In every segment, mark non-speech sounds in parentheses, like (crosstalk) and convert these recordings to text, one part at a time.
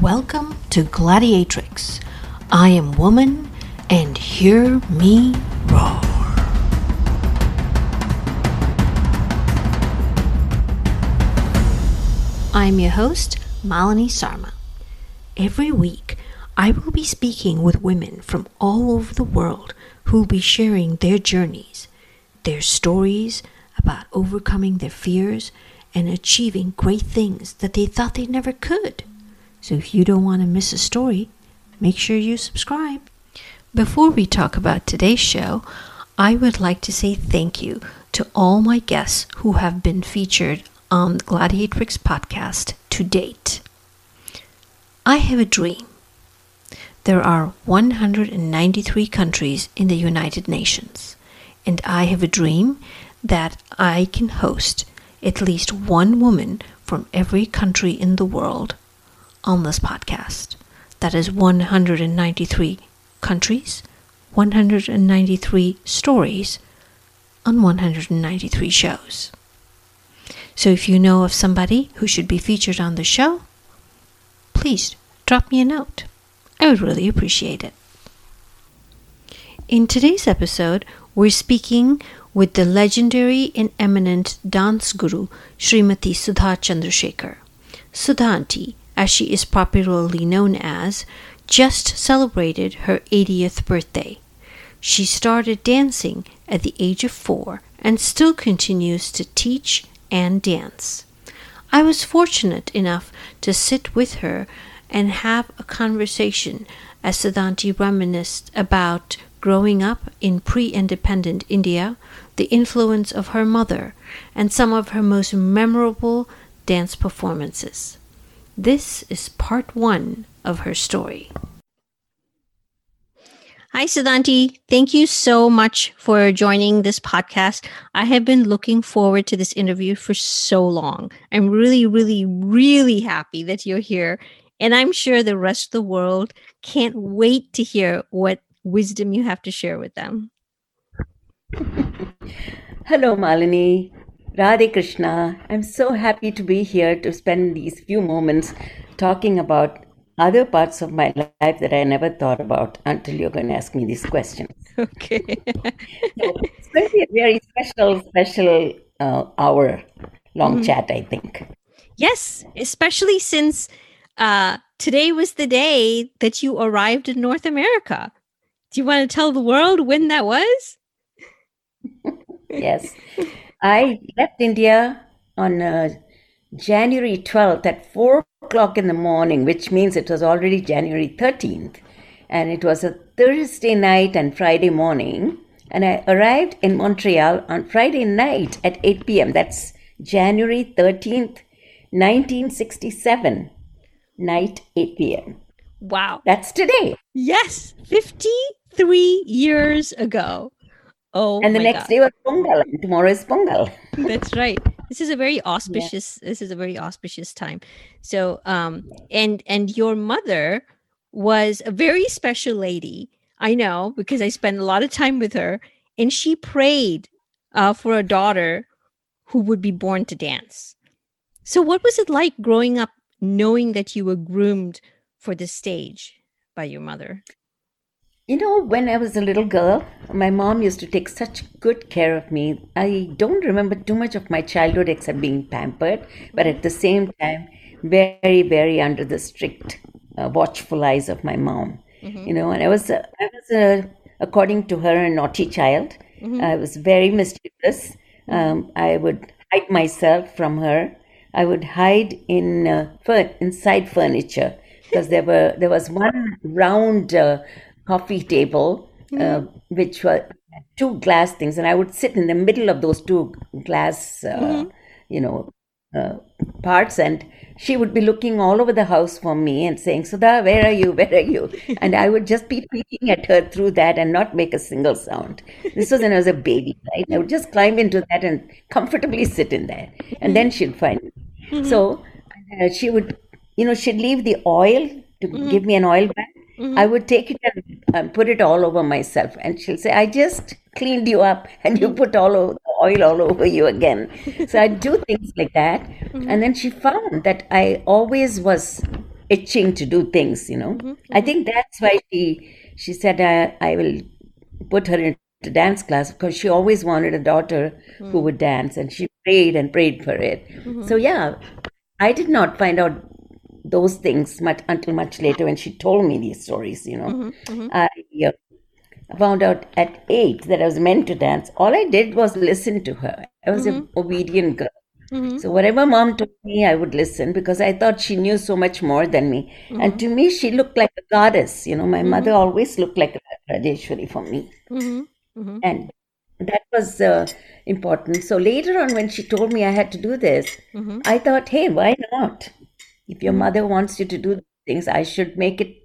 Welcome to Gladiatrix. I am woman, and hear me roar. I'm your host, Malini Sarma. Every week, I will be speaking with women from all over the world who will be sharing their journeys, their stories about overcoming their fears and achieving great things that they thought they never could. So if you don't want to miss a story, make sure you subscribe. Before we talk about today's show, I would like to say thank you to all my guests who have been featured on the Gladiatrix podcast to date. I have a dream. There are 193 countries in the United Nations, and I have a dream that I can host at least one woman from every country in the world on this podcast. That is 193 countries, 193 stories on 193 shows. So if you know of somebody who should be featured on the show, please drop me a note. I would really appreciate it. In today's episode, we're speaking with the legendary and eminent dance guru Srimati Sudha Chandrasekhar. Sudhanti, as she is popularly known as, just celebrated her 80th birthday. She started dancing at the age of four and still continues to teach and dance. I was fortunate enough to sit with her and have a conversation as Sudhanti reminisced about growing up in pre independent India, the influence of her mother, and some of her most memorable dance performances. This is part one of her story. Hi, Sudhanti. Thank you so much for joining this podcast. I have been looking forward to this interview for so long. I'm really, really, really happy that you're here. And I'm sure the rest of the world can't wait to hear what wisdom you have to share with them. (laughs) Hello, Malini. Radhe Krishna. I'm so happy to be here to spend these few moments talking about other parts of my life that I never thought about until you're going to ask me these questions. (laughs) Okay. so it's going to be a very special, special uh, hour long mm-hmm. chat, I think. Yes, especially since uh, today was the day that you arrived in North America. Do you want to tell the world when that was? (laughs) yes. I left India on uh, January 12th at 4 o'clock in the morning, which means it was already January 13th. And it was a Thursday night and Friday morning. And I arrived in Montreal on Friday night at 8 p.m. That's January 13th, 1967, night 8 p.m. Wow. That's today. Yes, 53 years ago. Oh, and the next God. day was Pongal, and tomorrow is Pongal. (laughs) That's right. This is a very (laughs) auspicious. Yeah. This is a very auspicious time. So, um, and and your mother was a very special lady. I know because I spent a lot of time with her, and she prayed uh, for a daughter who would be born to dance. So, what was it like growing up, knowing that you were groomed for the stage by your mother? You know, when I was a little girl, my mom used to take such good care of me. I don't remember too much of my childhood except being pampered, but at the same time, very, very under the strict, uh, watchful eyes of my mom. Mm-hmm. You know, and I was, uh, I was, uh, according to her, a naughty child. Mm-hmm. I was very mischievous. Um, I would hide myself from her. I would hide in uh, fur- inside furniture because there were there was one round uh, coffee table, uh, mm-hmm. uh, which were two glass things, and I would sit in the middle of those two glass, uh, mm-hmm. you know, uh, parts, and she would be looking all over the house for me and saying, "Sudha, where are you? Where are you?" (laughs) and I would just be peeking at her through that and not make a single sound. This was when I was a baby, right? I would just climb into that and comfortably sit in there, and then she'd find me. Mm-hmm. So uh, she would, you know, she'd leave the oil to mm-hmm. give me an oil bath Mm-hmm. I would take it and um, put it all over myself. And she'll say, I just cleaned you up and you put all over, oil all over you again. so I'd do (laughs) things like that. Mm-hmm. And then she found that I always was itching to do things, you know. I think that's why she she said I, I will put her into dance class because she always wanted a daughter who would dance and she prayed and prayed for it. So yeah, I did not find out those things much until much later when she told me these stories, you know. Mm-hmm, mm-hmm. I uh, found out at eight that I was meant to dance. All I did was listen to her. I was an mm-hmm. obedient girl. So whatever mom told me, I would listen because I thought she knew so much more than me. And to me, she looked like a goddess. You know, my mother always looked like a Rajeshwari for me. And that was uh, important. So later on, when she told me I had to do this, I thought, hey, why not? If your mother wants you to do things, I should make it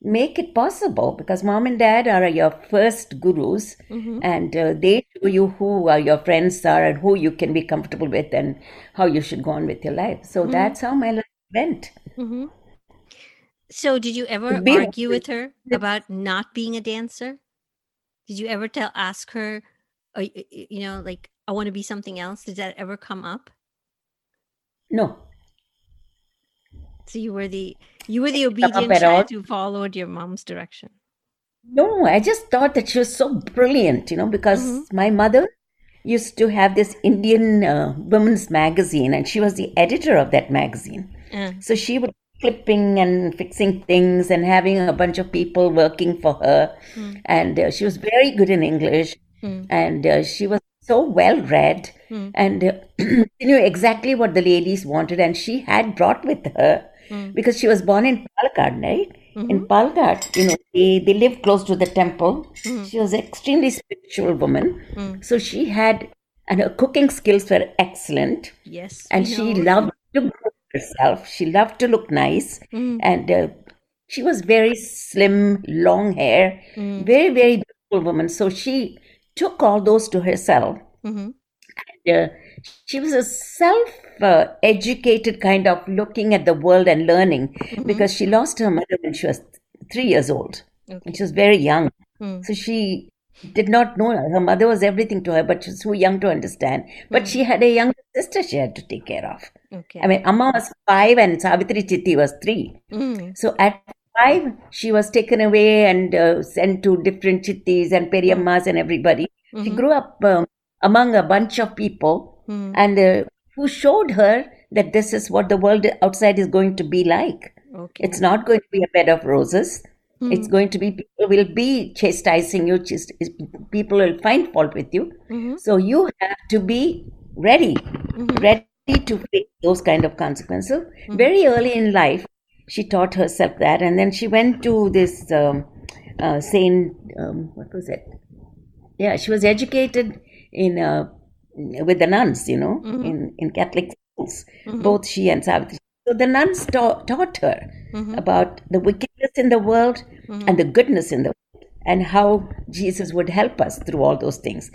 make it possible because mom and dad are your first gurus and uh, they show you who are your friends are and who you can be comfortable with and how you should go on with your life. So that's how my life went. So, did you ever Be- argue with her about not being a dancer? Did you ever tell, ask her, uh, you know, like, I want to be something else? Did that ever come up? no So you were the you were the obedient child who followed your mom's direction. no i just thought that she was so brilliant you know because my mother used to have this indian uh, women's magazine and she was the editor of that magazine Uh, So she would clipping and fixing things and having a bunch of people working for her. And uh, she was very good in English. And uh, she was so well read. And uh, (clears throat) she knew exactly what the ladies wanted. And she had brought with her, because she was born in Palakkad, right? In Palakkad, you know, they, they lived close to the temple. She was an extremely spiritual woman. So she had, and her cooking skills were excellent yes. and she know. loved to cook herself. She loved to look nice, and uh, she was very slim, long hair, very very beautiful woman. So she took all those to herself. Mhm. And, uh, she was a self-educated kind of looking at the world and learning because she lost her mother when she was three years old, and she was very young. So she did not know her. Her mother was everything to her, but she was too young to understand. But she had a younger sister she had to take care of. Okay. I mean, Amma was five and Savitri Chitti was three. Mm. So at five, she was taken away and uh, sent to different chittis and periyammas and everybody. She grew up um, among a bunch of people and uh, who showed her that this is what the world outside is going to be like. Okay. It's not going to be a bed of roses. It's going to be people will be chastising you. chast- People will find fault with you. So you have to be ready, ready to face those kind of consequences. Very early in life, she taught herself that, and then she went to this um, uh, Saint. Um, what was it? Yeah, she was educated in uh, with the nuns, you know, mm-hmm. in in Catholic schools. Mm-hmm. Both she and Savitri. So the nuns ta- taught her mm-hmm. about the wickedness in the world and the goodness in the world, and how Jesus would help us through all those things.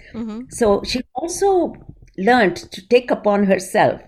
So she also learned to take upon herself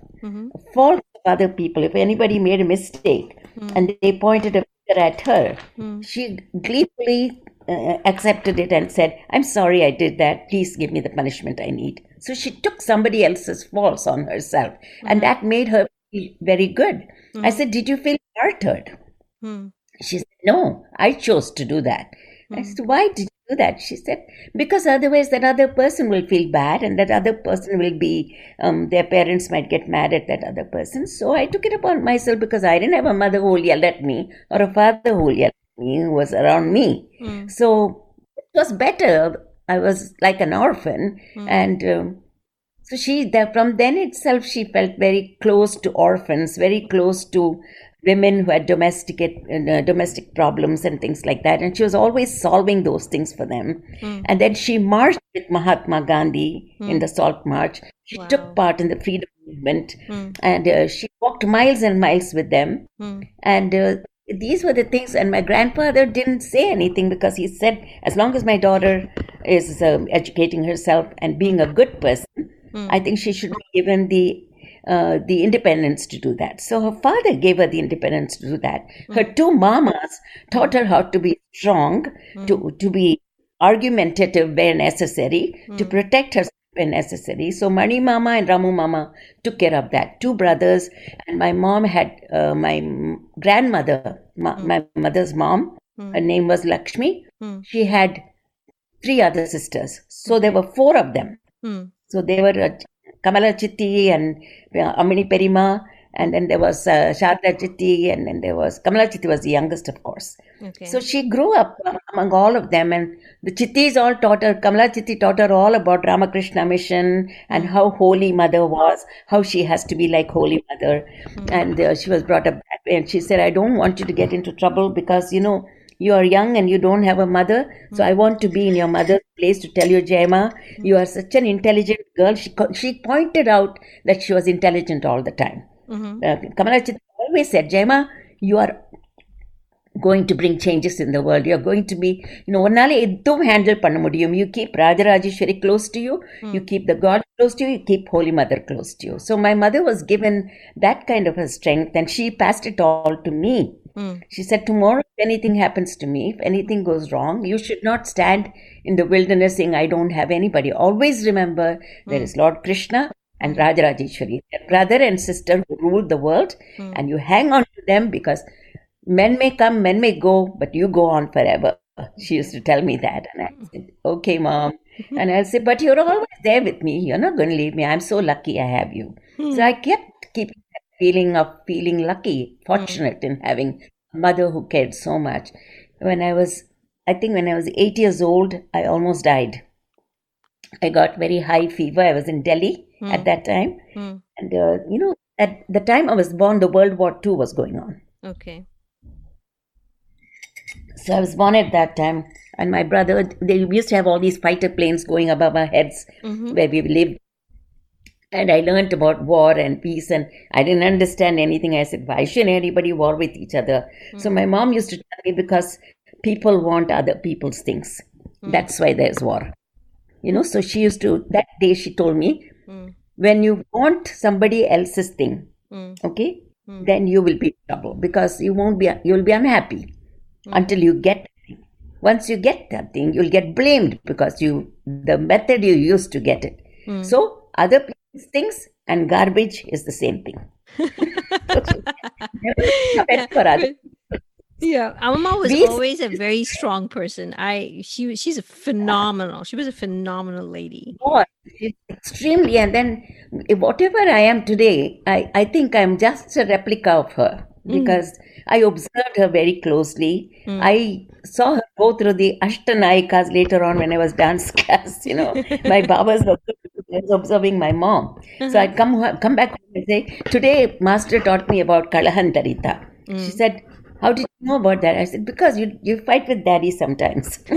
faults of other people. If anybody made a mistake and they pointed a finger at her, she gleefully uh, accepted it and said, I'm sorry I did that. Please give me the punishment I need. So she took somebody else's faults on herself, and that made her feel very good. I said, Did you feel martyred? Hmm. She said, No, I chose to do that. I said, Why did you do that? She said, Because otherwise that other person will feel bad and that other person will be, um, their parents might get mad at that other person. So I took it upon myself because I didn't have a mother who yelled at me or a father who yelled at me who was around me. So it was better. I was like an orphan. And um, so she, there, from then itself, she felt very close to orphans, very close to women who had domestic uh, domestic problems and things like that, and she was always solving those things for them. And then she marched with Mahatma Gandhi in the Salt March. She Wow. took part in the freedom movement, and uh, she walked miles and miles with them. And uh, these were the things. And my grandfather didn't say anything because he said, as long as my daughter is um, educating herself and being a good person, I think she should be given the uh, the independence to do that. So her father gave her the independence to do that. Her two mamas taught her how to be strong, to to be argumentative where necessary, to protect herself when necessary. So Mani Mama and Ramu Mama took care of that. Two brothers, and my mom had uh, my grandmother, ma- my mother's mom. Her name was Lakshmi. Hmm. She had three other sisters, so there were four of them. Hmm. So they were uh, Kamala Chitti and uh, Amini Perima, and then there was uh, Sharda Chitti, and then there was Kamala Chitti was the youngest, of course. Okay. So she grew up among all of them, and the Chittis all taught her, Kamala Chitti taught her all about Ramakrishna mission and how Holy Mother was, how she has to be like Holy Mother. And uh, she was brought up that way. And she said, I don't want you to get into trouble because, you know, you are young and you don't have a mother. So I want to be in your mother's place to tell you, Jaima, you are such an intelligent girl. She, she pointed out that she was intelligent all the time. Mhm. Uh, Kamala Chitti always said, Jaima, you are going to bring changes in the world. You're going to be, you know, ஒன்னால எதுவும் handle பண்ண முடியும் you keep Rajarajeshwari close to you you keep the God close to you keep Holi mother close to you so my mother was given that kind of a strength and she past it all to me Hmm. She said, Tomorrow, if anything happens to me, if anything goes wrong, you should not stand in the wilderness saying, I don't have anybody. Always remember there is Lord Krishna and Rajarajeshwari, their brother and sister who rule the world, hmm. and you hang on to them because men may come, men may go, but you go on forever. She used to tell me that, and I hmm. said, Okay, mom. Hmm. And I'll say, But you're always there with me. You're not going to leave me. I'm so lucky I have you. So I kept keeping that feeling of feeling lucky, fortunate in having a mother who cared so much. When I was, I think when I was eight years old, I almost died. I got very high fever. I was in Delhi at that time. Hmm. And, uh, you know, at the time I was born, the World War II was going on. Okay. So I was born at that time. And my brother, they used to have all these fighter planes going above our heads where we lived. And I learned about war and peace, and I didn't understand anything. I said, Why should anybody war with each other? So my mom used to tell me because people want other people's things. That's why there's war. You know, so she used to, that day she told me, Mm. when you want somebody else's thing, Mm. okay, then you will be in trouble because you won't be, you'll be unhappy until you get. Once you get that thing, you'll get blamed because you, the method you used to get it. So other people's things and garbage is the same thing. (laughs) (laughs) Other Yeah, mom was These- always a very strong person. I she she's a phenomenal. She was a phenomenal lady. She's extremely and then whatever i am today i, I think i'm just a replica of her mm. because i observed her very closely. Mm. I saw her go through the ashtanayikas later on when i was dance (laughs) class you know. My (laughs) babas was observing my mom. So i'd uh-huh. come come back home and say today master taught me about Kalahan kalahantarita she mm. said how did you know about that i said because you you fight with daddy sometimes (laughs)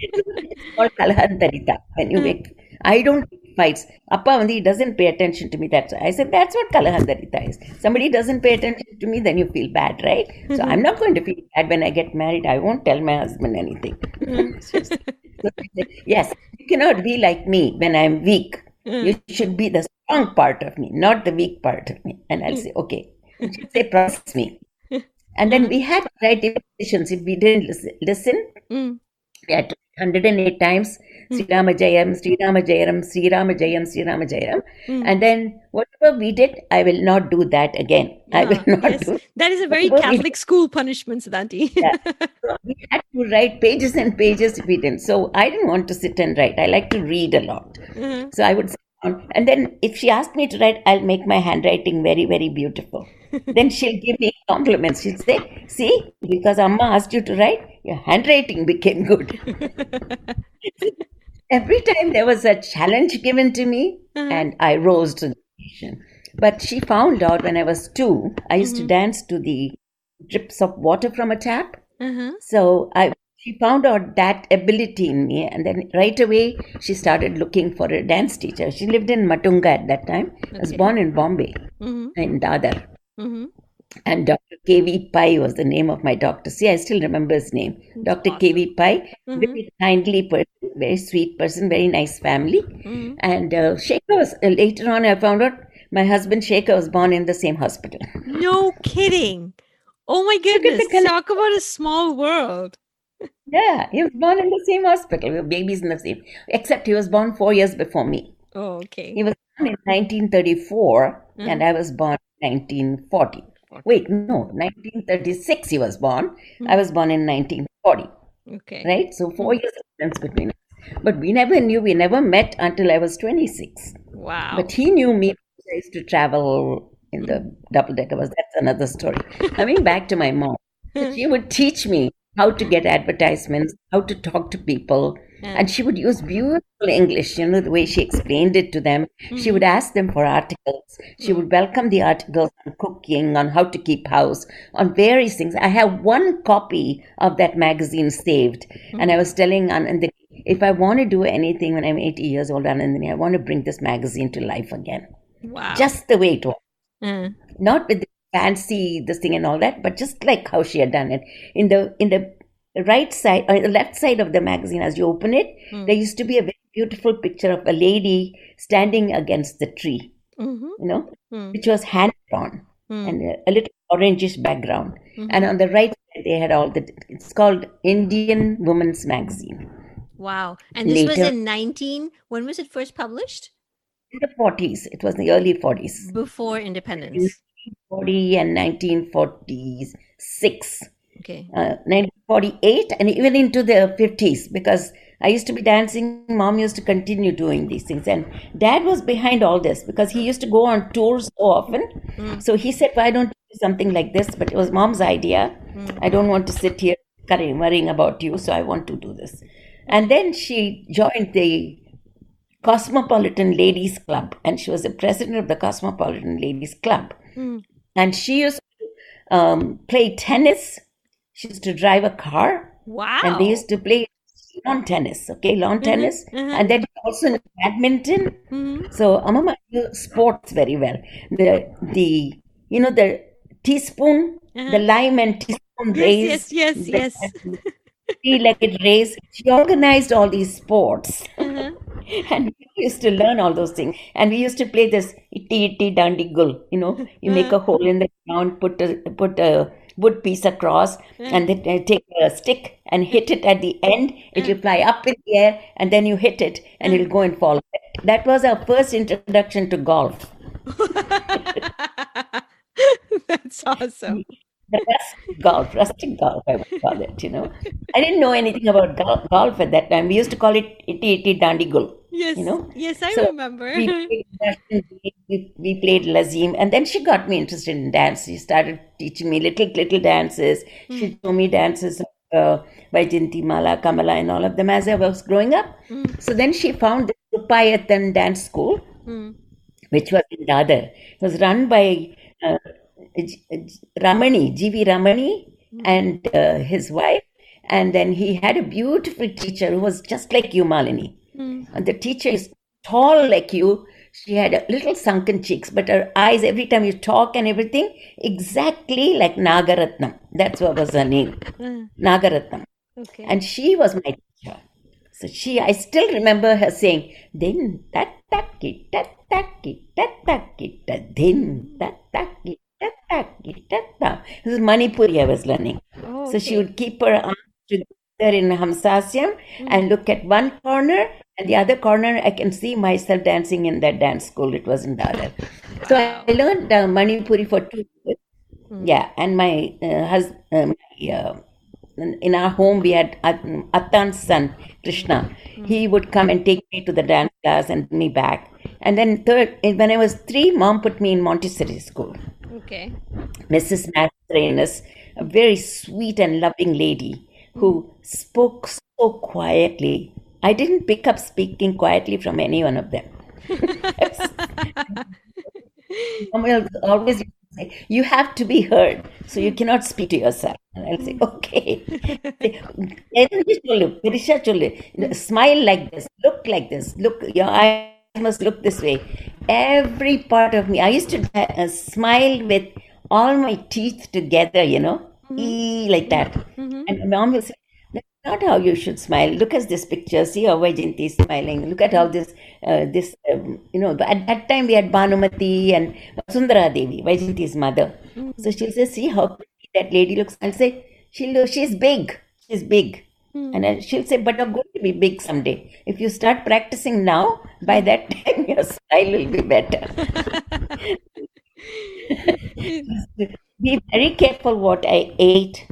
it's called Kalahantarita. When you hmm. make, I don't fights. Appa Vandi he doesn't pay attention to me. That's why I said that's what Kalahantarita is. Somebody doesn't pay attention to me, then you feel bad, right? So hmm. I'm not going to feel bad when I get married. I won't tell my husband anything. Hmm. (laughs) Said, yes, you cannot be like me when I'm weak. You should be the strong part of me, not the weak part of me. And I'll say, okay. She'll say, process me. And then we had to write invitations if we didn't listen. listen Mm. we had to 108 times Sri Rama Jayam, Sri Rama Jayam, Sri Rama Jayam, Sri Rama Jayam. And then whatever we did, I will not do that again. (laughs) I will Ah, not yes. do That is a very Whatever Catholic school punishment, Sudhanti. (laughs) So we had to write pages and pages if we didn't. So I didn't want to sit and write. I like to read a lot. Mhm. So I would sit. Um, and then if she asked me to write, I'll make my handwriting very, very beautiful. (laughs) then she'll give me compliments. She'll say, See, because Amma asked you to write, your handwriting became good. (laughs) Every time there was a challenge given to me, uh-huh. and I rose to the occasion. But she found out when I was two, I used to mm-hmm. dance to the drips of water from a tap. Uh-huh. So I she found out that ability in me, and then right away she started looking for a dance teacher. She lived in Matunga at that time. I was born in Bombay, Mhm. in Dadar. Mhm. And Dr. K.V. Pai was the name of my doctor. See, I still remember his name. Dr. K.V. Pai, very kindly person, very sweet person, very nice family. Mhm. And uh, Shekhar was, uh, later on I found out my husband Shekhar was born in the same hospital. No kidding. Oh my goodness. Talk about a small world. Yeah, he was born in the same hospital. We were babies in the same, except he was born four years before me. Oh, okay. He was born in 1934 hmm. and I was born in 1940. Wait, no, 1936 he was born. I hmm. was born in 1940, Okay. right? So four hmm. years difference between us. But we never knew, we never met until I was 26. Wow. But he knew me. because I used to travel in the double decker bus. That's another story. Coming back to my mom, (laughs) she would teach me how to get advertisements, how to talk to people. And she would use beautiful English, you know, the way she explained it to them. She would ask them for articles. She would welcome the articles on cooking, on how to keep house, on various things. I have one copy of that magazine saved. And I was telling Anandini, if I want to do anything when I'm 80 years old, Anandini, I want to bring this magazine to life again. wow. Just the way it was Uh, not with the fancy this thing and all that, but just like how she had done it. In the in the right side or the left side of the magazine, as you open it, there used to be a very beautiful picture of a lady standing against the tree, mhm, you know, Mm. which was hand drawn and a, a little orangish background. And on the right side, they had all the. It's called Indian Women's Magazine. Wow. And this was in 19. When was it first published? In the 40s, it was the early 40s, Before independence. 40 and 1946. Okay. uh, 1948 and even into the 50s because I used to be dancing. Mom used to continue doing these things. And dad was behind all this because he used to go on tours so often. So he said, Why don't you do something like this? But it was mom's idea. I don't want to sit here worrying about you, so I want to do this. And then she joined the Cosmopolitan Ladies Club and she was the president of the Cosmopolitan Ladies Club. And she used to um, play tennis. She used to drive a car Wow. and they used to play lawn tennis, okay, lawn tennis, and then also in badminton. Mhm. So Amama knew sports very well. The the you know the teaspoon, the lime and teaspoon Yes, yes, yes, yes. Three-legged race. She organized all these sports. Uh-huh. And we used to learn all those things. And we used to play this iti iti dandi gul. You know, you make a hole in the ground, put a put a wood piece across, and then uh, take a stick and hit it at the end. It will fly up in the air, and then you hit it, and it'll go and fall. That was our first introduction to golf. (laughs) That's awesome. (laughs) The rustic golf, rustic golf, I would call it. You know, I didn't know anything about gol- golf at that time. We used to call it itty iti dandi gul. Yes. You know? Yes, I So, remember. we played, we, we played lazim and then she got me interested in dance she started teaching me little little dances she showed me dances of uh, Vaijayanti Mala Kamala and all of them as I was growing up so then she found the Upayatan dance school Mm. which was in Dadar it was run by uh, Ramani G.V. Ramani and uh, his wife and then he had a beautiful teacher who was just like you Malini and the teacher is tall like you. She had a little sunken cheeks, but her eyes, every time you talk and everything, exactly like Nagaratnam. That's what was her name. Uh, Nagaratnam. okay. And she was my teacher. So she, I still remember her saying, Din tat taki tat taki tat taki tat din tat taki tat ta. This is Manipuri I was learning. Oh, So she would keep her arms together in Hamsasyam and look at one corner and the other corner. I can see myself dancing in that dance school. It was in Dadar. So I learned uh, Manipuri for two years. Yeah, and my uh, hus- uh, my, uh, in our home we had At- Attan's son Krishna. He would come and take me to the dance class and bring me back. And then third, when I was three, mom put me in Montessori school. Okay. Mrs. Mascarenhas, a very sweet and loving lady who hmm. spoke so quietly. I didn't pick up speaking quietly from any one of them. (laughs) Always say, You have to be heard, so you cannot speak to yourself. And I'll say, Okay. Everybody cholu, Pirisha cholu. Smile like this, look like this, look, your eyes must look this way. Every part of me, I used to uh, smile with all my teeth together, you know, e like that. And mom will say, That's not how you should smile. Look at this picture. See how Vaijayanti is smiling. Look at how this, uh, this, um, you know, at that time we had Bhanumati and Sundara Devi, Vaijayanti's mother. So she'll say, See how pretty that lady looks. I'll say, she'll, she's big. She's big. And she'll say, but you're going to be big someday. If you start practicing now, by that (laughs) time your style will be better. (laughs) be very careful what I ate,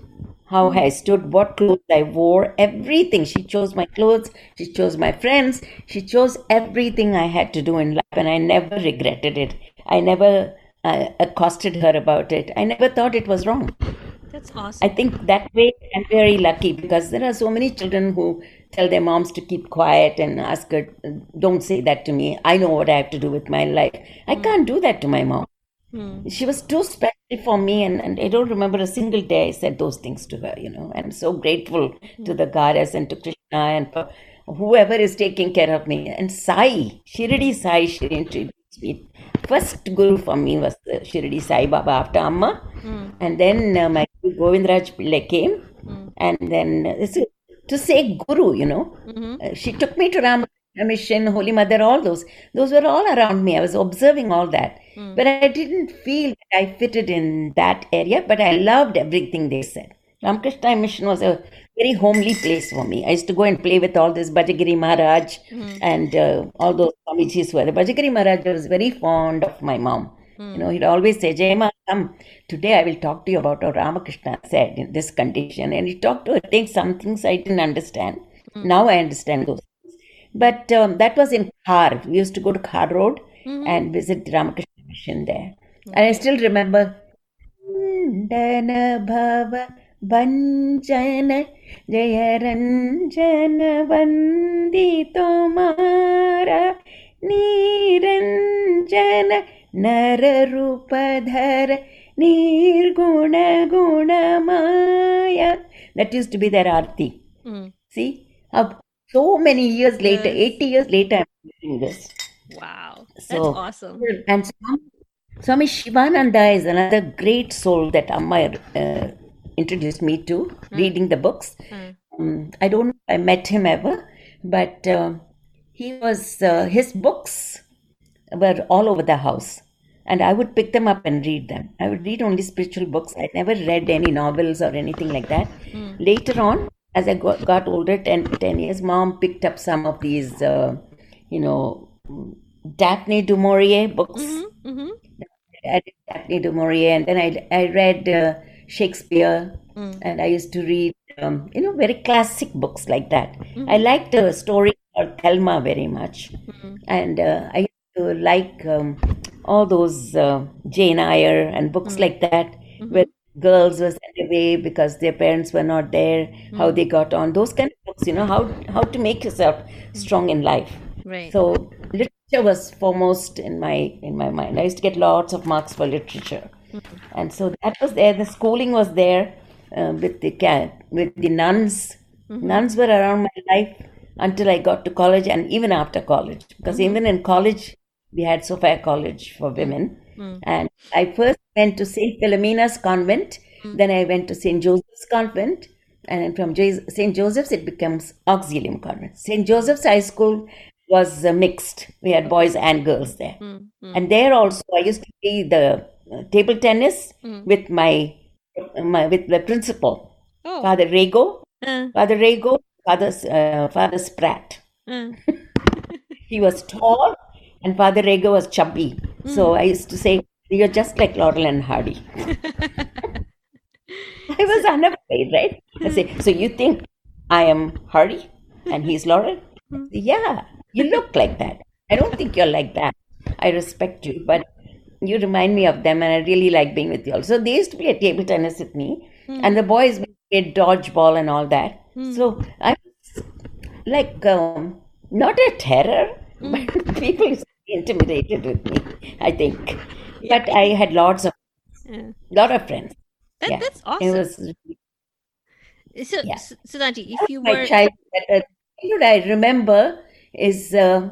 how I stood, what clothes I wore, everything. She chose my clothes, she chose my friends, she chose everything I had to do in life, and I never regretted it. I never uh, accosted her about it. I never thought it was wrong. That's I think that way I'm very lucky because there are so many children who tell their moms to keep quiet and ask her, don't say that to me. I know what I have to do with my life. I can't do that to my mom. She was too special for me, and, and I don't remember a single day I said those things to her, you know. I'm so grateful to the goddess and to Krishna and for whoever is taking care of me. And Sai, Shirdi Sai, she introduced me. First guru for me was uh, Shirdi Sai Baba after Amma. And then uh, my Govindraj Pillai came. And then to say guru, you know, uh, she took me to Ramakrishna Mission, Holy Mother, all those. Those were all around me. I was observing all that. But I didn't feel that I fitted in that area, but I loved everything they said. Ramakrishna Mission was a very homely place for me. I used to go and play with all this Bajagiri Maharaj and uh, all those Swamijis were. The Bajagiri Maharaj was very fond of my mom. Hmm. You know, he'd always say, Jayama, come, today I will talk to you about what Ramakrishna said in this condition. And he talked to her, take some things I didn't understand. Hmm. Now I understand those things. But um, that was in Khar. We used to go to Khar Road hmm. and visit Ramakrishna Mission there. And I still remember Dana Bhava Banjana Jaya Ranjana Vandi Tomara Niranjana Nararupadhara Nirguna Guna Maya. That used to be their arti. Mm. See, how so many years later, Yes. 80 years later, I'm doing this. Wow. That's So- awesome. And Swami, Swami Shivananda is another great soul that Amma uh, introduced me to, reading the books. Mm. Um, I don't know if I met him ever, but um he was, uh, his books were all over the house. And I would pick them up and read them. I would read only spiritual books. I never read any novels or anything like that. Later on, as I got, got older, 10, 10 years, mom picked up some of these, uh, you know, Daphne du Maurier books. Mm-hmm. I read Daphne du Maurier, and then I, I read uh, Shakespeare, and I used to read, um, you know, very classic books like that. I liked a story called Thelma very much, and uh, I used to like um, all those uh, Jane Eyre and books hmm. like that, hmm. where girls were sent away because their parents were not there, how hmm. they got on, those kind of books, you know, how, how to make yourself strong in life. Right. So literature was foremost in my in my mind. I used to get lots of marks for literature, and so that was there. The schooling was there uh, with the with the nuns. Nuns were around my life until I got to college, and even after college, because even in college we had Sophia College for women, and I first went to Saint Philomena's convent. Then I went to Saint Joseph's convent, and then from St. Joseph's it becomes Auxilium Convent. St. Joseph's High School was uh, mixed. We had boys and girls there, and there also I used to play the uh, table tennis with my, my with the principal, oh. Father Rego, Father Rego, Father uh, Father Spratt. (laughs) He was tall, and Father Rego was chubby. So hmm. I used to say, "You're just like Laurel and Hardy." (laughs) I was unafraid, right? I say, "So you think I am Hardy and he's Laurel?" Hmm. Yeah, you look like that. I don't think you're like that. I respect you, but you remind me of them, and I really like being with you. all. So they used to play table tennis with me, hmm. and the boys played dodgeball and all that. So I was like um, not a terror, but (laughs) people used to be intimidated with me. I think, but I had lots of Yeah. lot of friends. That, yeah, That's it awesome. was so, yeah. S- Sudhanti, if you my were, childhood. uh, childhood I remember is uh,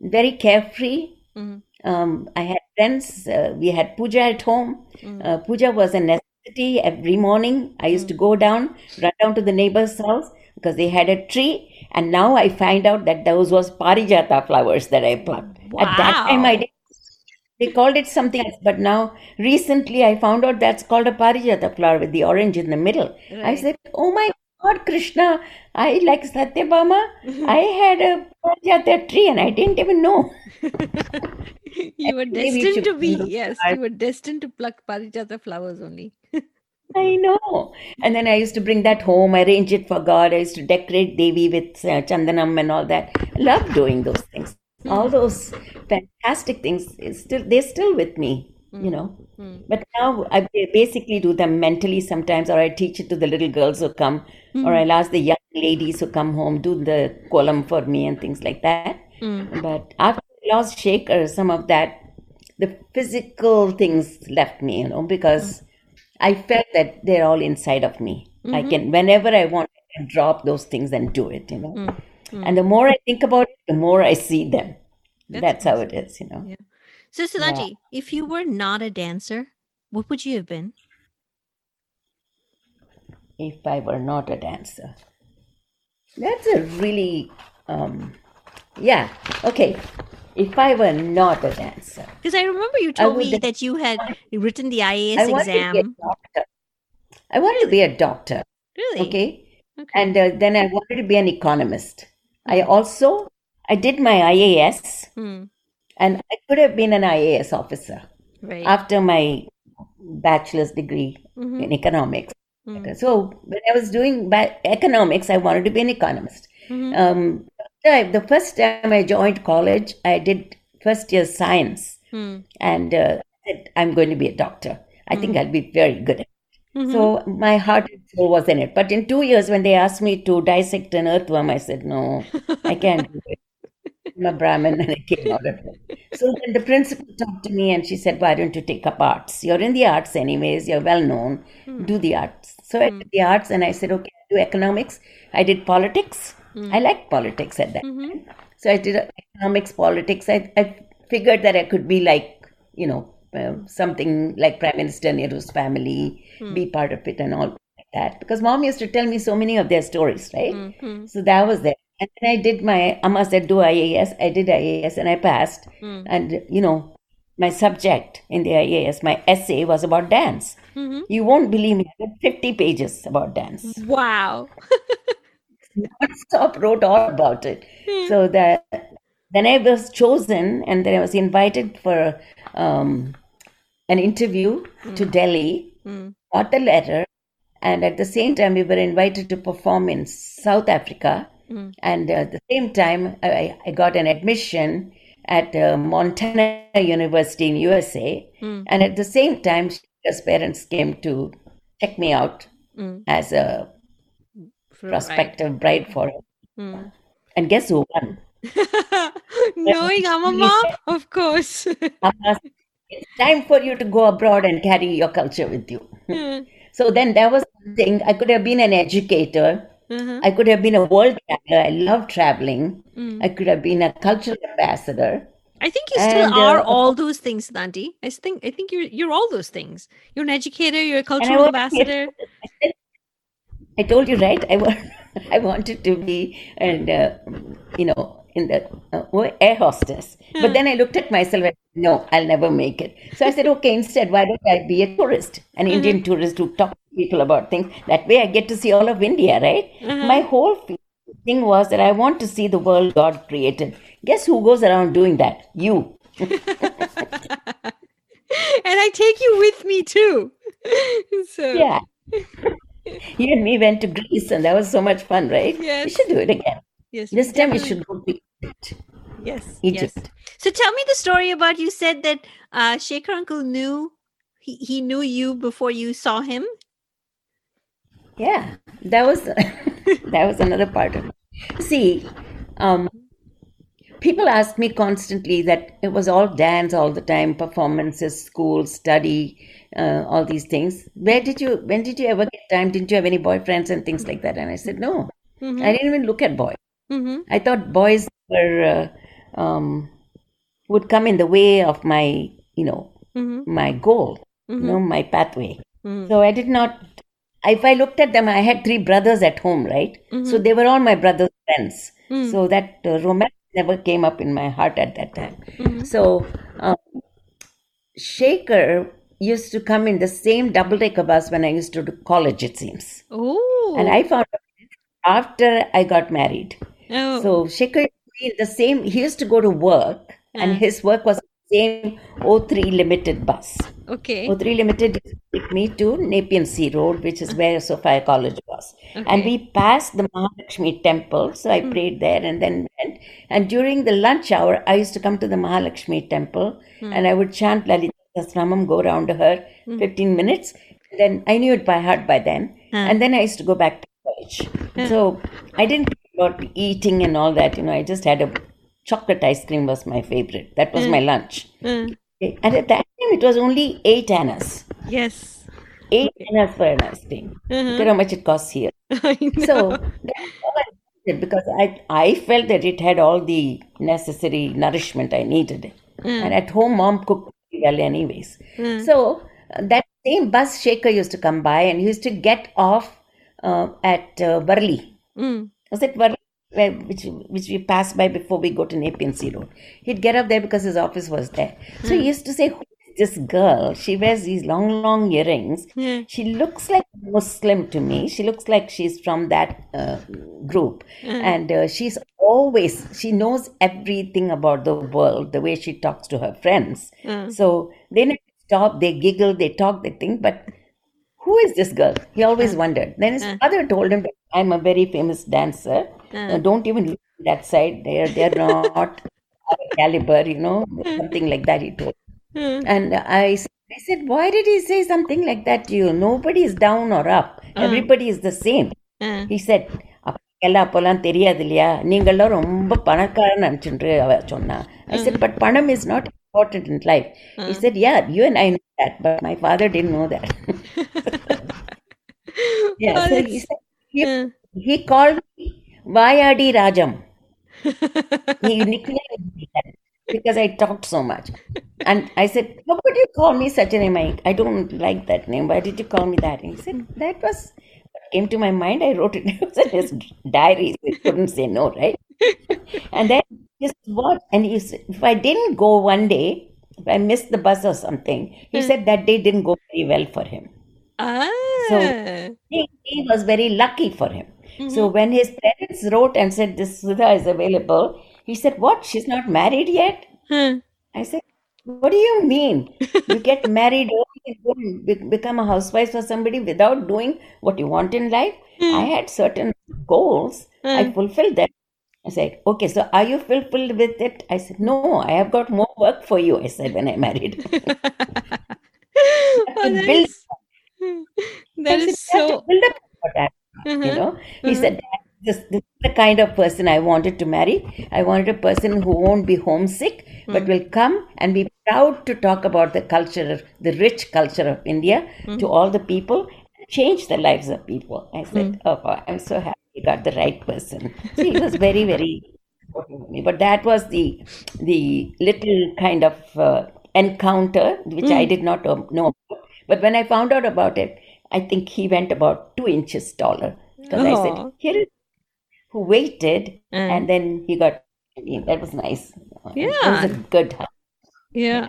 very carefree. Mhm. Um, I had friends. Uh, we had puja at home. Mm. Uh, puja was a necessity every morning. I used to go down, run down to the neighbor's house because they had a tree. And now I find out that those was parijata flowers that I plucked. Wow. At that time, I did. They called it something else, but now recently I found out that's called a parijata flower with the orange in the middle. I said, "Oh my God, Krishna, I like Satyabhama. Mm-hmm. I had a Parijata tree and I didn't even know. (laughs) you were destined to be, yes, you were destined to pluck Parijata flowers only. (laughs) I know. And then I used to bring that home, arrange it for God. I used to decorate Devi with uh, Chandanam and all that. Love doing those things. All hmm. those fantastic things, is still they're still with me, hmm. you know. Hmm. But now I basically do them mentally sometimes, or I teach it to the little girls who come, or I'll ask the young ladies who come home, do the column for me and things like that. But after I lost Shekhar, some of that, the physical things left me, you know, because I felt that they're all inside of me. I mm-hmm. can, whenever I want, I can drop those things and do it, you know. Mm, mm. And the more I think about it, the more I see them. That's That's, how it is, you know. Yeah. So, Siddharthi, if you were not a dancer, what would you have been? If I were not a dancer, that's a really, um, yeah, okay. If I were not a dancer, Because I remember you told me that you had (laughs) written the IAS I want to be a exam. I want to be a doctor. Really? Okay. Okay. And uh, then I wanted to be an economist. I also I did my IAS, Hmm. and I could have been an IAS officer Right. after my bachelor's degree Mhm. in economics. Mm. So when I was doing economics, I wanted to be an economist. Mhm. Um, I- the first time I joined college, I did first year science, Hmm. and uh, I said I'm going to be a doctor. I think I'll be very good at it. Mhm. So my heart and soul was in it. But in two years, when they asked me to dissect an earthworm, I said, no, I can't do it. (laughs) I'm a Brahmin and I came out of it. So then the principal talked to me and she said, why don't you take up arts? You're in the arts anyways. You're well known. Do the arts. So I did the arts and I said, okay, I'll do economics. I did politics. I liked politics at that time. So I did economics, politics. I, I figured that I could be like, you know, uh, something like Prime Minister Nehru's family, be part of it and all like that. Because mom used to tell me so many of their stories, right? Mhm. So that was there. And then I did my, Amma said, do IAS. I did IAS and I passed. And, you know, my subject in the IAS, my essay was about dance. Mhm. You won't believe me, I did 50 pages about dance. Wow. (laughs) Stop wrote all about it. So that then I was chosen, and then I was invited for um, an interview to Delhi. Mm. Got the letter, and at the same time we were invited to perform in South Africa. Mm. And at the same time, I, I got an admission at uh, Montana University in USA. Mm. And at the same time, his parents came to check me out Mm. as a For- prospective bride for her. Mm. And guess who won? (laughs) Knowing Amama, of course. (laughs) Amma it's time for you to go abroad and carry your culture with you. (laughs) Mm. So then that was something. I could have been an educator. Uh-huh. I could have been a world traveler. I love traveling. Mm. I could have been a cultural ambassador. I think you still And, are uh, all those things, Nandi. I think I think you're you're all those things. You're an educator. You're a cultural ambassador. I told you right. I (laughs) I wanted to be and uh, you know in the uh, air hostess. But then I looked at myself and no, I'll never make it. So I said, okay, instead, why don't I be a tourist, an Indian tourist who talk to people about things? That way, I get to see all of India, right? My whole thing was that I want to see the world God created. Guess who goes around doing that? You. (laughs) and I take you with me too. (laughs) so Yeah. You and me went to Greece, and that was so much fun, right? Yes. We should do it again. yes, This time we should go to Egypt. Yes, Egypt. yes. So tell me the story about you said that uh, Shekhar Uncle knew he, he knew you before you saw him. Yeah, that was (laughs) that was another part of it. See, um, people ask me constantly that it was all dance all the time, performances, school, study, uh, all these things. Where did you? When did you ever get time? Didn't you have any boyfriends and things like that? And I said no. I didn't even look at boys. Mm-hmm. I thought boys were uh, um, would come in the way of my, you know, Mm-hmm. my goal, you know, my pathway. Mhm. So I did not. If I looked at them, I had three brothers at home, right? So they were all my brothers' friends. So that uh, romance never came up in my heart at that time. So um, Shekhar used to come in the same double decker bus when I used to do college, it seems. Oh, And I found out after I got married. Oh. So Shekhar, used in the same. He used to go to work, and Uh. his work was the same O3 Limited bus. okay. O3 Limited used to take me to Nepean Sea Road, which is where Sophia College was. And we passed the Mahalakshmi temple, so I hmm. prayed there and then went. And during the lunch hour, I used to come to the Mahalakshmi temple hmm. and I would chant Lalita Sahasranamam, go around her hmm. 15 minutes. Then I knew it by heart by then. And then I used to go back to college. So I didn't care about eating and all that, you know, I just had a chocolate ice cream was my favorite. That was my lunch. Mm. And at that time, it was only eight annas. Yes. Eight annas for an ice cream. Look at how much it costs here. So I because I, I felt that it had all the necessary nourishment I needed. And at home, mom cooked well, anyways. So uh, that same bus Shekhar used to come by and he used to get off uh, at uh, Worli. Mm. Was it? Where, which which we passed by before we go to Nepean Sea Road. He'd get up there because his office was there. So he used to say, Who this girl? She wears these long, long earrings. Yeah. She looks like Muslim to me. She looks like she's from that uh, group. And uh, she's always, she knows everything about the world, the way she talks to her friends. So they never stop, they giggle, they talk, they think, but who is this girl? He always wondered. Then his father told him, I'm a very famous dancer. Uh, don't even look at that side. They're, they're not (laughs) caliber, you know, something like that, he told. And I, s- I said, why did he say something like that to you? Nobody is down or up. Everybody is the same. Uh, He said, அப்பெல்லாம் அப்போல்லாம் தெரியாது இல்லையா நீங்கள்லாம் ரொம்ப பணக்காரன் நினச்சிட்டு அவ சொன்னா I said, but பணம் is not important in life. He said, yeah, you and I know that, but my father didn't know that. yeah, Oh, so he that's- said, he, uh, he called me Vayadi Rajam. he nicknamed me that because I talked so much. And I said, How could you call me such a name? I, I don't like that name. Why did you call me that? And he said, That was what came to my mind. I wrote it. (laughs) It was in his diary. He couldn't say no, right? and then just what? And he said, If I didn't go one day, if I missed the bus or something, he said that day didn't go very well for him. ah. He, he was very lucky for him. So when his parents wrote and said this Sudha is available, he said, "What? She's not married yet?" Huh. I said, "What do you mean? You get (laughs) married and become a housewife for somebody without doing what you want in life?" Hmm. I had certain goals. I hmm. fulfilled them. I said, "Okay, so are you fulfilled with it?" I said, "No, I have got more work for you." I said when I married. (laughs) oh, (laughs) that build- is, that said, "You have to so. build up for that." Uh-huh. you Uh-huh. know he uh-huh. said this, this is the kind of person i wanted to marry. I wanted a person who won't be homesick but hmm. will come and be proud to talk about the culture the rich culture of india hmm. to all the people change the lives of people. I said hmm. oh wow, i'm so happy you got the right person. So he was very very important of me but that was the the little kind of uh, encounter which i did not know about. but when i found out about it I think he went about two inches taller because I said, oh. "Here is who waited," Mm. and then he got. That was nice. yeah it Yeah. was a good. hug. Yeah.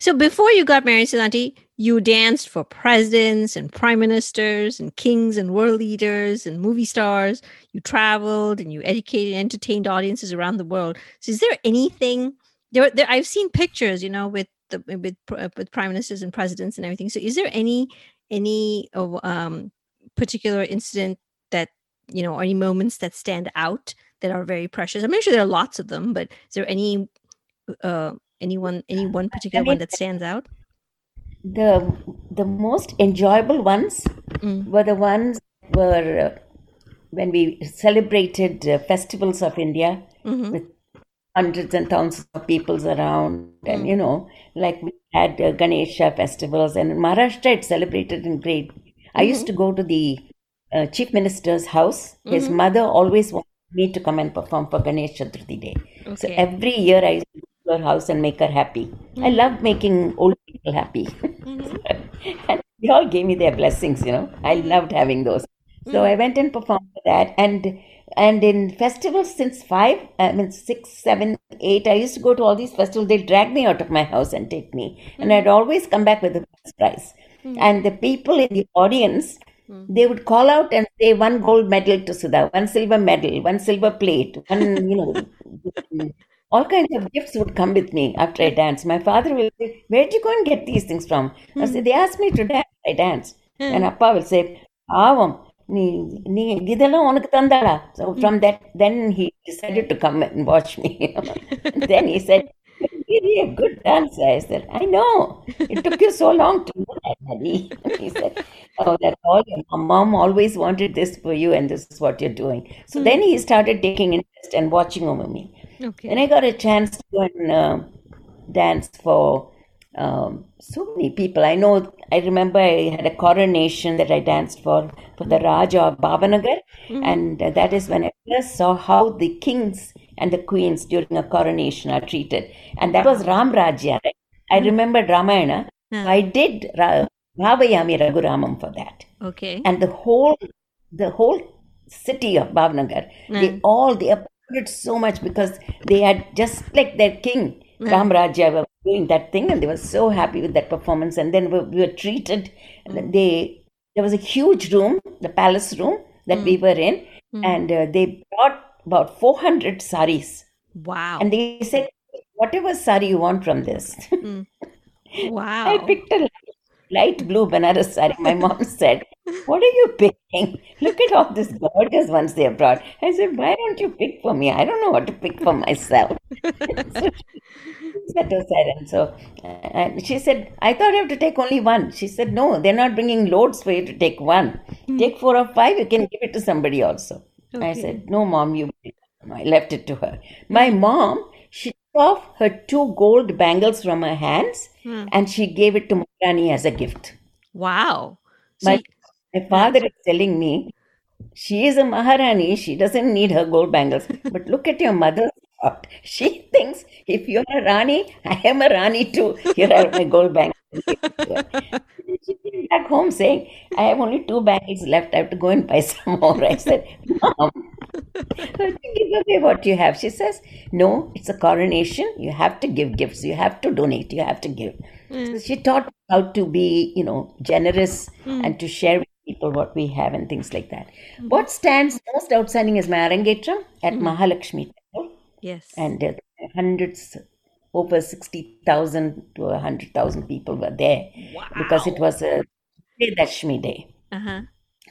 So before you got married, Sudhanti, you danced for presidents and prime ministers and kings and world leaders and movie stars. You traveled and you educated and entertained audiences around the world. So is there anything there, there I've seen pictures, you know, with the with with prime ministers and presidents and everything. So is there any any uh, um particular incident you know any moments that stand out that are very precious? I'm sure there are lots of them, but is there any uh anyone any one particular one that stands out The the most enjoyable ones Mm. were the ones were uh, when we celebrated uh, festivals of India Mhm. with hundreds and thousands of peoples around, Mm. and you know, like we had uh, Ganesha festivals, and in Maharashtra it celebrated in great. I used Mm-hmm. to go to the uh, chief minister's house. His mm-hmm. mother always wanted me to come and perform for Ganesh Chaturthi day. So every year I used to go to her house and make her happy. I mm-hmm. love making old people happy. Mm-hmm. (laughs) and they all gave me their blessings, you know. I loved having those. So I went and performed for that. And and in festivals since five, I mean six, seven, eight, I used to go to all these festivals. They'd drag me out of my house and take me. And I'd always come back with a prize. And the people in the audience they would call out and say one gold medal to Sudha, one silver medal, one silver plate, one, you know, (laughs) all kinds of gifts would come with me after I dance. My father will say, Where'd you go and get these things from? I say, They asked me to dance, I dance. And Appa will say, Avam, நீ நீ இதெல்லாம் உனக்கு தந்தாடா so from that then he decided to come and watch me then he said "You're really a good dancer i said i know it took you so long to daddy he (laughs) said oh that's all your mom always wanted this for you and this is what you're doing so then he started taking interest and watching over me Okay. and I got a chance to go and uh, dance for um, so many people. I know, I remember I had a coronation that I danced for, for the Raja of Bhavnagar. And uh, that is when I first saw how the kings and the queens during a coronation are treated. And that was Ram Rajya. Right? I remembered Ramayana. I did Ra- Bhavayami Raghuramam for that. Okay. and the whole the whole city of Bhavnagar, they all they applauded so much because they had just like their king Ram Rajya were doing that thing and they were so happy with that performance. And then we, we were treated and hmm. they there was a huge room the palace room that hmm. we were in hmm. and uh, they brought about 400 saris Wow. and they said whatever sari you want from this. I (laughs) wow. I picked a light, light blue Banaras sari. My mom (laughs) said, What are you picking? Look at all these gorgeous ones they have brought. I said, Why don't you pick for me? I don't know what to pick for myself. (laughs) so she said to and so and she said, I thought I have to take only one. She said, No, they're not bringing loads for you to take one. Hmm. Take four or five, you can give it to somebody also. I said, No, mom, you. I left it to her. My hmm. mom, she took off her two gold bangles from her hands hmm. and she gave it to Maharani as a gift. Wow. So My, my father is telling me, she is a Maharani, she doesn't need her gold bangles. (laughs) But look at your mother's thought. She thinks if you're a Rani, I am a Rani too. Here are my gold bangles. She (laughs) came back home saying, I have only two bangles left. I have to go and buy some more. I said, Mom, (laughs) give away what you have. She says, No, it's a coronation. You have to give gifts. You have to donate. You have to give. Mm. So she taught how to be, you know, generous mm. and to share with people what we have and things like that. Mm. What stands most outstanding is my Arangetram at Mahalakshmi Temple yes. and uh, hundreds over 60,000 to 100,000 people were there. Because it was a Dashmi day. Uh-huh.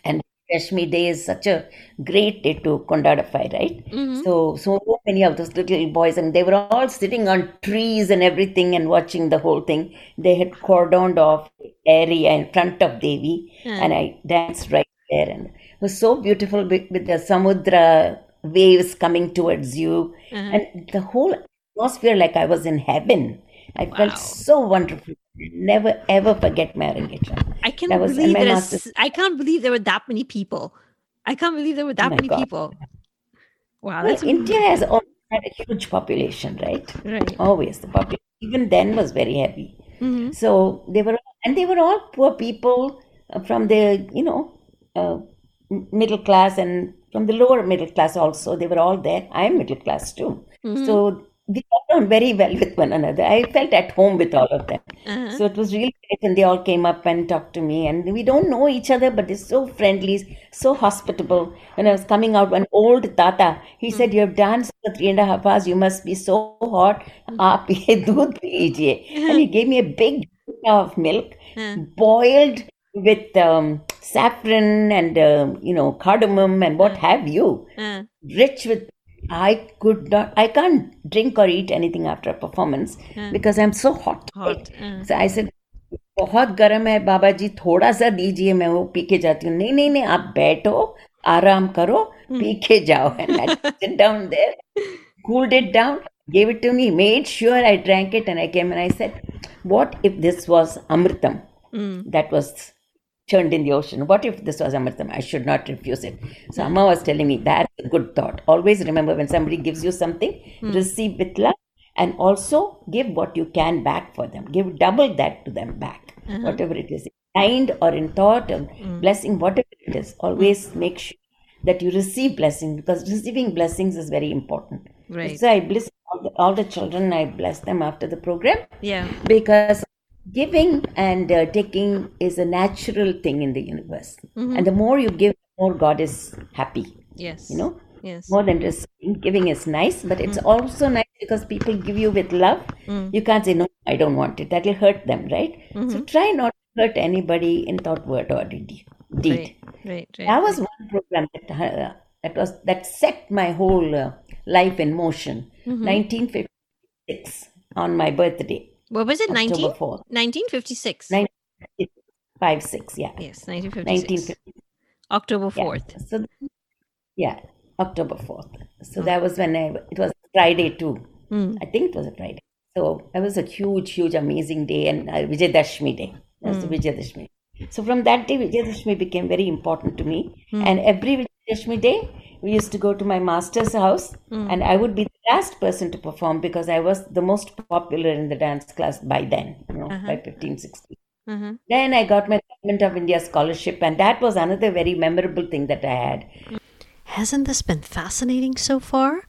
and Dashmi day is such a great day to Kondadafai, right? So, so many of those little boys, and they were all sitting on trees and everything and watching the whole thing. They had cordoned off area in front of Devi, and I danced right there, and it was so beautiful with, with the Samudra waves coming towards you, and the whole atmosphere like I was in heaven. I felt so wonderful. Never ever forget Arangetram. I can't was- believe there's I can't believe there were that many people. I can't believe there were that my many God. people. Wow, Well, India has always had a huge population, right? right. Always the population even then was very heavy. Mhm. So they were, and they were all poor people uh, from the you know uh, middle class and from the lower middle class also. They were all there. I am middle class too. So we got on very well with one another. I felt at home with all of them. Uh-huh. So it was really great, and they all came up and talked to me. And we don't know each other, but they're so friendly, so hospitable. When I was coming out, one old tata, he said, "You have danced for three and a half hours. You must be so hot. (laughs) Doodh. And he gave me a big of milk, boiled with um, saffron and um, you know cardamom and what have you rich with I could not I can't drink or eat anything after a performance because I'm so hot. Hot, uh. So I said बहुत गर्म है बाबा जी थोड़ा सा दीजिए मैं वो P के जाती हूँ नहीं नहीं नहीं आप बैठो आराम करो पी के जाओ (laughs) and I sit down there cooled it down gave it to me made sure I drank it and I came and I said what if this was amritam that was churned in the ocean. What if this was Amritam? I should not refuse it. So Amma was telling me that's a good thought. Always remember when somebody gives you something, hmm. receive with love and also give what you can back for them. Give double that to them back, uh-huh. whatever it is. Kind or in thought or hmm. blessing, whatever it is. Always hmm. make sure that you receive blessing because receiving blessings is very important. Right. So I bless all the, all the children, I bless them after the program yeah. because giving and uh, taking is a natural thing in the universe. And the more you give, the more God is happy. Yes. You know, Yes. more than just giving is nice, but it's also nice because people give you with love. You can't say, no, I don't want it. That'll hurt them, right? So try not to hurt anybody in thought, word, or deed. Right. Right. Right. That was one program that, uh, that was that set my whole uh, life in motion. 1956 on my birthday, What was it? October 19? 4th. 1956. 1956, yeah. Yes, 1956. 1956. October Yeah. 4th. So, yeah, October 4th. So that was when I, it was Friday too. Mm. I think it was a Friday. So that was a huge, huge, amazing day and uh, Vijayadashmi day. That's the Vijayadashmi. So from that day, Vijayadashmi became very important to me. And every Vijayadashmi day, we used to go to my master's house and I would be the last person to perform because I was the most popular in the dance class by then, you know, by 15, 16. Uh-huh. Then I got my Government of India scholarship, and that was another very memorable thing that I had. Hasn't this been fascinating so far?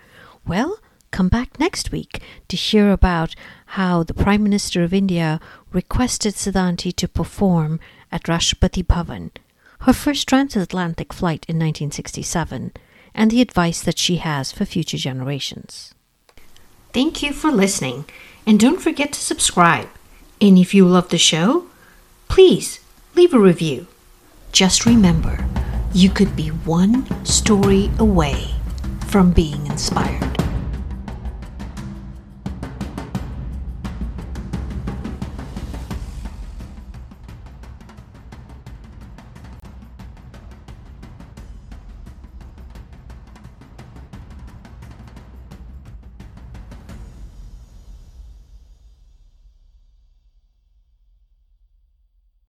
Well, come back next week to hear about how the Prime Minister of India requested Sudhanti to perform at Rashtrapati Bhavan, her first transatlantic flight in 1967, and the advice that she has for future generations. Thank you for listening, and don't forget to subscribe. And if you love the show, please leave a review. Just remember, you could be one story away from being inspired.